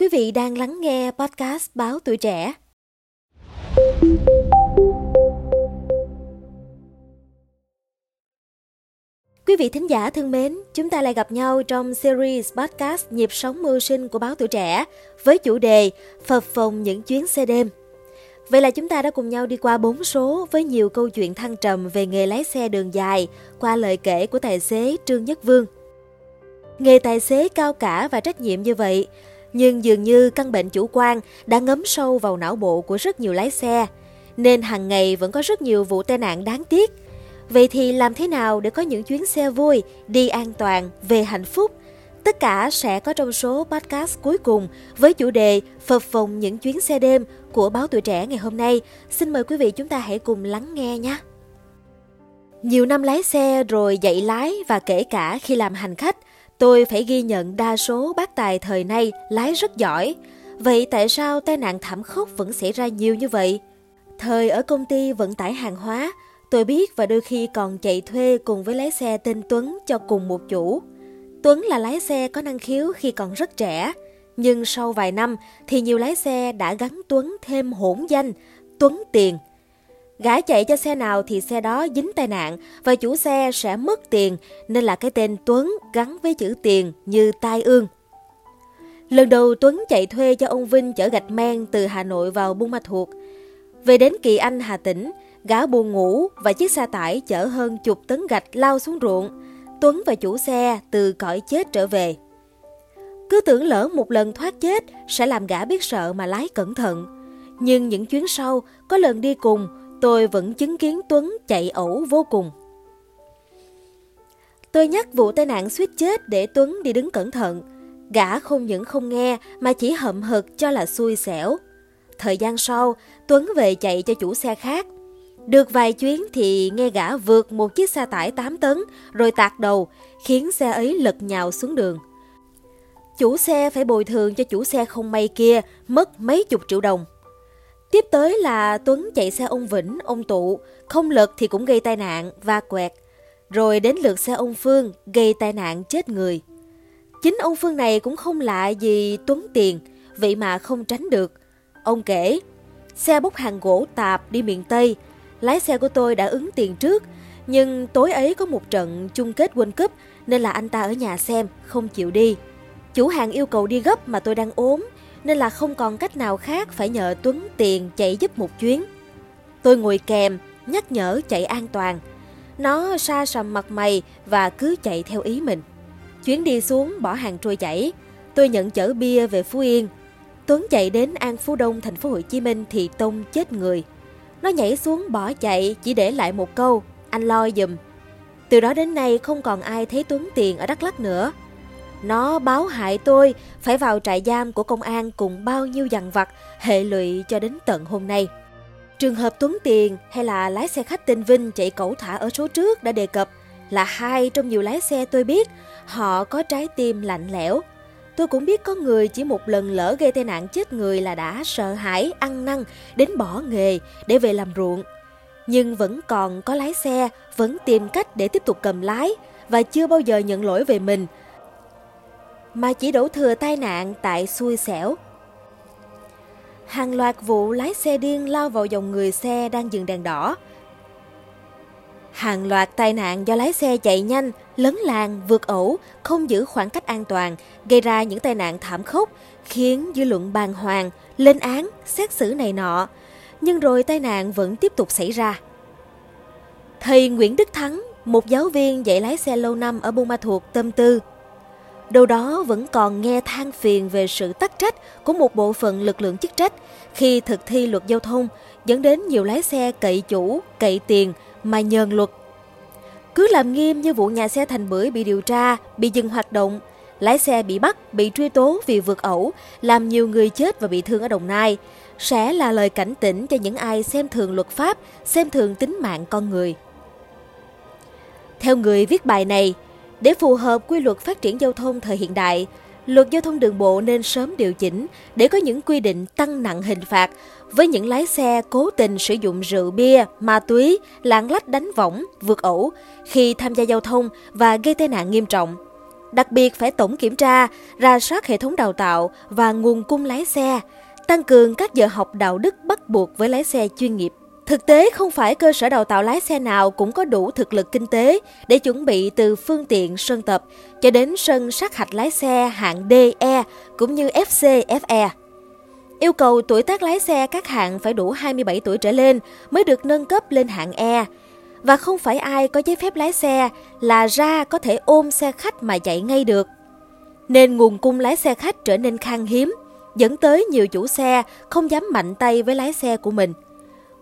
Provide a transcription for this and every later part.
Quý vị đang lắng nghe podcast Báo Tuổi Trẻ. Quý vị thính giả thân mến, chúng ta lại gặp nhau trong series podcast Nhịp sống mưu sinh của Báo Tuổi Trẻ với chủ đề Phập phồng những chuyến xe đêm. Vậy là chúng ta đã cùng nhau đi qua bốn số với nhiều câu chuyện thăng trầm về nghề lái xe đường dài qua lời kể của tài xế Trương Nhất Vương. Nghề tài xế cao cả và trách nhiệm như vậy, nhưng dường như căn bệnh chủ quan đã ngấm sâu vào não bộ của rất nhiều lái xe, nên hàng ngày vẫn có rất nhiều vụ tai nạn đáng tiếc. Vậy thì làm thế nào để có những chuyến xe vui, đi an toàn, về hạnh phúc? Tất cả sẽ có trong số podcast cuối cùng với chủ đề Phật phòng những chuyến xe đêm của Báo Tuổi Trẻ ngày hôm nay. Xin mời quý vị chúng ta hãy cùng lắng nghe nhé. Nhiều năm lái xe rồi dạy lái và kể cả khi làm hành khách, tôi phải ghi nhận đa số bác tài thời nay lái rất giỏi. Vậy tại sao tai nạn thảm khốc vẫn xảy ra nhiều như vậy? Thời ở công ty vận tải hàng hóa, tôi biết và đôi khi còn chạy thuê cùng với lái xe tên Tuấn cho cùng một chủ. Tuấn là lái xe có năng khiếu khi còn rất trẻ, nhưng sau vài năm thì nhiều lái xe đã gắn Tuấn thêm hỗn danh Tuấn Tiền. Gã chạy cho xe nào thì xe đó dính tai nạn và chủ xe sẽ mất tiền nên là cái tên Tuấn gắn với chữ tiền như tai ương. Lần đầu Tuấn chạy thuê cho ông Vinh chở gạch men từ Hà Nội vào Buôn Ma Thuột. Về đến Kỳ Anh, Hà Tĩnh, gã buồn ngủ và chiếc xe tải chở hơn chục tấn gạch lao xuống ruộng. Tuấn và chủ xe từ cõi chết trở về. Cứ tưởng lỡ một lần thoát chết sẽ làm gã biết sợ mà lái cẩn thận. Nhưng những chuyến sau, có lần đi cùng, tôi vẫn chứng kiến Tuấn chạy ẩu vô cùng. Tôi nhắc vụ tai nạn suýt chết để Tuấn đi đứng cẩn thận. Gã không những không nghe mà chỉ hậm hực cho là xui xẻo. Thời gian sau, Tuấn về chạy cho chủ xe khác. Được vài chuyến thì nghe gã vượt một chiếc xe tải 8 tấn rồi tạt đầu, khiến xe ấy lật nhào xuống đường. Chủ xe phải bồi thường cho chủ xe không may kia mất mấy chục triệu đồng. Tiếp tới là Tuấn chạy xe ông Vĩnh, ông Tụ, không lật thì cũng gây tai nạn, va quẹt. Rồi đến lượt xe ông Phương gây tai nạn chết người. Chính ông Phương này cũng không lạ gì Tuấn tiền, vậy mà không tránh được. Ông kể, xe bốc hàng gỗ tạp đi miền Tây, lái xe của tôi đã ứng tiền trước, nhưng tối ấy có một trận chung kết World Cup nên là anh ta ở nhà xem, không chịu đi. Chủ hàng yêu cầu đi gấp mà tôi đang ốm, nên là không còn cách nào khác phải nhờ Tuấn tiền chạy giúp một chuyến. Tôi ngồi kèm, nhắc nhở chạy an toàn. Nó sa sầm mặt mày và cứ chạy theo ý mình. Chuyến đi xuống bỏ hàng trôi chảy. Tôi nhận chở bia về Phú Yên. Tuấn chạy đến An Phú Đông, thành phố Hồ Chí Minh thì tông chết người. Nó nhảy xuống bỏ chạy chỉ để lại một câu, anh lo dùm. Từ đó đến nay không còn ai thấy Tuấn Tiền ở Đắk Lắk nữa. Nó báo hại tôi phải vào trại giam của công an cùng bao nhiêu dằn vặt, hệ lụy cho đến tận hôm nay. Trường hợp Tuấn Tiền hay là lái xe khách tên Vinh chạy cẩu thả ở số trước đã đề cập là hai trong nhiều lái xe tôi biết họ có trái tim lạnh lẽo. Tôi cũng biết có người chỉ một lần lỡ gây tai nạn chết người là đã sợ hãi, ăn năn, đến bỏ nghề để về làm ruộng. Nhưng vẫn còn có lái xe vẫn tìm cách để tiếp tục cầm lái và chưa bao giờ nhận lỗi về mình mà chỉ đổ thừa tai nạn tại xui xẻo. Hàng loạt vụ lái xe điên lao vào dòng người xe đang dừng đèn đỏ. Hàng loạt tai nạn do lái xe chạy nhanh, lấn làng, vượt ẩu, không giữ khoảng cách an toàn, gây ra những tai nạn thảm khốc, khiến dư luận bàng hoàng, lên án, xét xử này nọ. Nhưng rồi tai nạn vẫn tiếp tục xảy ra. Thầy Nguyễn Đức Thắng, một giáo viên dạy lái xe lâu năm ở Buôn Ma Thuột, tâm tư, đâu đó vẫn còn nghe than phiền về sự tắc trách của một bộ phận lực lượng chức trách khi thực thi luật giao thông, dẫn đến nhiều lái xe cậy chủ, cậy tiền mà nhờn luật. Cứ làm nghiêm như vụ nhà xe Thành Bưởi bị điều tra, bị dừng hoạt động, lái xe bị bắt, bị truy tố vì vượt ẩu, làm nhiều người chết và bị thương ở Đồng Nai, sẽ là lời cảnh tỉnh cho những ai xem thường luật pháp, xem thường tính mạng con người. Theo người viết bài này, để phù hợp quy luật phát triển giao thông thời hiện đại, luật giao thông đường bộ nên sớm điều chỉnh để có những quy định tăng nặng hình phạt với những lái xe cố tình sử dụng rượu bia, ma túy, lạng lách đánh võng, vượt ẩu khi tham gia giao thông và gây tai nạn nghiêm trọng. Đặc biệt phải tổng kiểm tra, ra soát hệ thống đào tạo và nguồn cung lái xe, tăng cường các giờ học đạo đức bắt buộc với lái xe chuyên nghiệp. Thực tế không phải cơ sở đào tạo lái xe nào cũng có đủ thực lực kinh tế để chuẩn bị từ phương tiện sân tập cho đến sân sát hạch lái xe hạng DE cũng như FC, FE. Yêu cầu tuổi tác lái xe các hạng phải đủ 27 tuổi trở lên mới được nâng cấp lên hạng E. Và không phải ai có giấy phép lái xe là ra có thể ôm xe khách mà chạy ngay được. Nên nguồn cung lái xe khách trở nên khan hiếm, dẫn tới nhiều chủ xe không dám mạnh tay với lái xe của mình.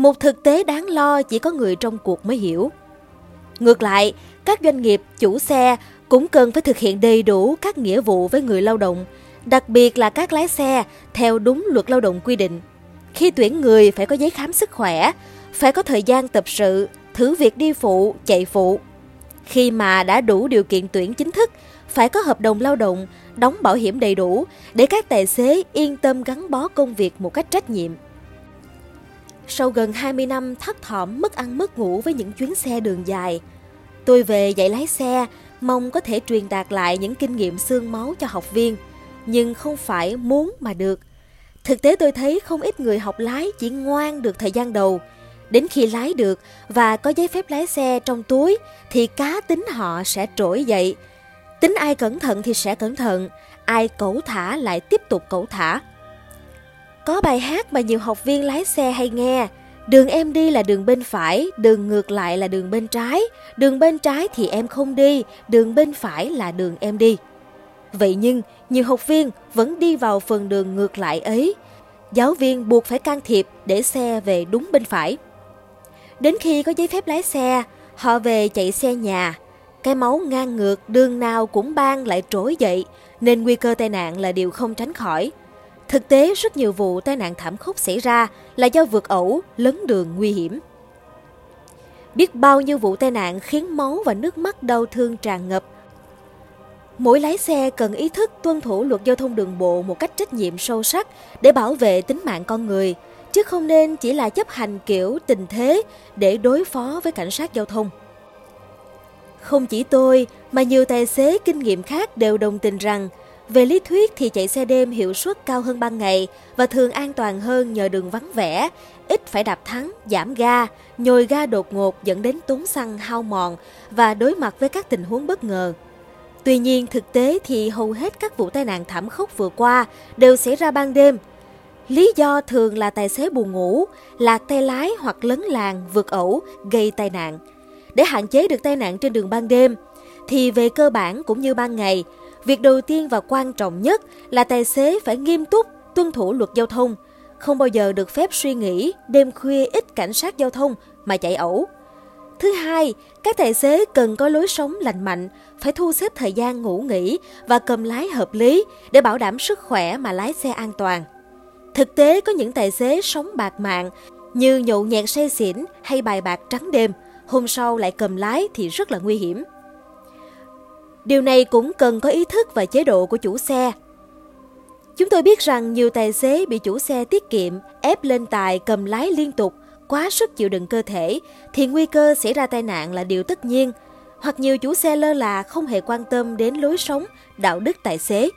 Một thực tế đáng lo chỉ có người trong cuộc mới hiểu. Ngược lại, các doanh nghiệp, chủ xe cũng cần phải thực hiện đầy đủ các nghĩa vụ với người lao động, đặc biệt là các lái xe theo đúng luật lao động quy định. Khi tuyển người phải có giấy khám sức khỏe, phải có thời gian tập sự, thử việc đi phụ, chạy phụ. Khi mà đã đủ điều kiện tuyển chính thức, phải có hợp đồng lao động, đóng bảo hiểm đầy đủ để các tài xế yên tâm gắn bó công việc một cách trách nhiệm. Sau gần 20 năm thất thỏm mất ăn mất ngủ với những chuyến xe đường dài, tôi về dạy lái xe, mong có thể truyền đạt lại những kinh nghiệm xương máu cho học viên, nhưng không phải muốn mà được. Thực tế tôi thấy không ít người học lái chỉ ngoan được thời gian đầu, đến khi lái được và có giấy phép lái xe trong túi thì cá tính họ sẽ trỗi dậy. Tính ai cẩn thận thì sẽ cẩn thận, ai cẩu thả lại tiếp tục cẩu thả. Có bài hát mà nhiều học viên lái xe hay nghe. Đường em đi là đường bên phải, đường ngược lại là đường bên trái. Đường bên trái thì em không đi, đường bên phải là đường em đi. Vậy nhưng, nhiều học viên vẫn đi vào phần đường ngược lại ấy. Giáo viên buộc phải can thiệp để xe về đúng bên phải. Đến khi có giấy phép lái xe, họ về chạy xe nhà. Cái máu ngang ngược đường nào cũng ban lại trỗi dậy, nên nguy cơ tai nạn là điều không tránh khỏi. Thực tế, rất nhiều vụ tai nạn thảm khốc xảy ra là do vượt ẩu, lấn đường nguy hiểm. Biết bao nhiêu vụ tai nạn khiến máu và nước mắt đau thương tràn ngập. Mỗi lái xe cần ý thức tuân thủ luật giao thông đường bộ một cách trách nhiệm sâu sắc để bảo vệ tính mạng con người, chứ không nên chỉ là chấp hành kiểu tình thế để đối phó với cảnh sát giao thông. Không chỉ tôi, mà nhiều tài xế kinh nghiệm khác đều đồng tình rằng về lý thuyết thì chạy xe đêm hiệu suất cao hơn ban ngày và thường an toàn hơn nhờ đường vắng vẻ, ít phải đạp thắng, giảm ga, nhồi ga đột ngột dẫn đến tốn xăng hao mòn và đối mặt với các tình huống bất ngờ. Tuy nhiên thực tế thì hầu hết các vụ tai nạn thảm khốc vừa qua đều xảy ra ban đêm. Lý do thường là tài xế buồn ngủ, lạc tay lái hoặc lấn làng, vượt ẩu, gây tai nạn. Để hạn chế được tai nạn trên đường ban đêm, thì về cơ bản cũng như ban ngày, Việc đầu tiên và quan trọng nhất là tài xế phải nghiêm túc tuân thủ luật giao thông, không bao giờ được phép suy nghĩ đêm khuya ít cảnh sát giao thông mà chạy ẩu. Thứ hai, các tài xế cần có lối sống lành mạnh, phải thu xếp thời gian ngủ nghỉ và cầm lái hợp lý để bảo đảm sức khỏe mà lái xe an toàn. Thực tế có những tài xế sống bạc mạng như nhậu nhẹt say xỉn hay bài bạc trắng đêm, hôm sau lại cầm lái thì rất là nguy hiểm. Điều này cũng cần có ý thức và chế độ của chủ xe. Chúng tôi biết rằng nhiều tài xế bị chủ xe tiết kiệm ép lên tài cầm lái liên tục, quá sức chịu đựng cơ thể thì nguy cơ xảy ra tai nạn là điều tất nhiên. Hoặc nhiều chủ xe lơ là không hề quan tâm đến lối sống, đạo đức tài xế.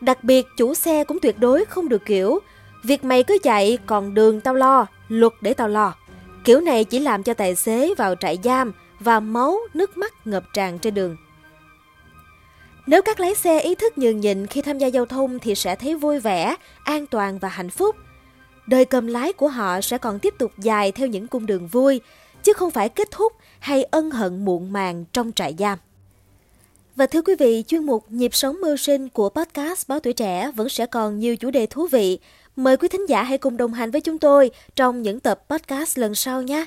Đặc biệt chủ xe cũng tuyệt đối không được kiểu Việc mày cứ chạy còn đường tao lo, luật để tao lo. Kiểu này chỉ làm cho tài xế vào trại giam và máu, nước mắt ngập tràn trên đường. Nếu các lái xe ý thức nhường nhịn khi tham gia giao thông thì sẽ thấy vui vẻ, an toàn và hạnh phúc. Đời cầm lái của họ sẽ còn tiếp tục dài theo những cung đường vui, chứ không phải kết thúc hay ân hận muộn màng trong trại giam. Và thưa quý vị, chuyên mục Nhịp sống mưu sinh của podcast Báo Tuổi Trẻ vẫn sẽ còn nhiều chủ đề thú vị. Mời quý thính giả hãy cùng đồng hành với chúng tôi trong những tập podcast lần sau nhé.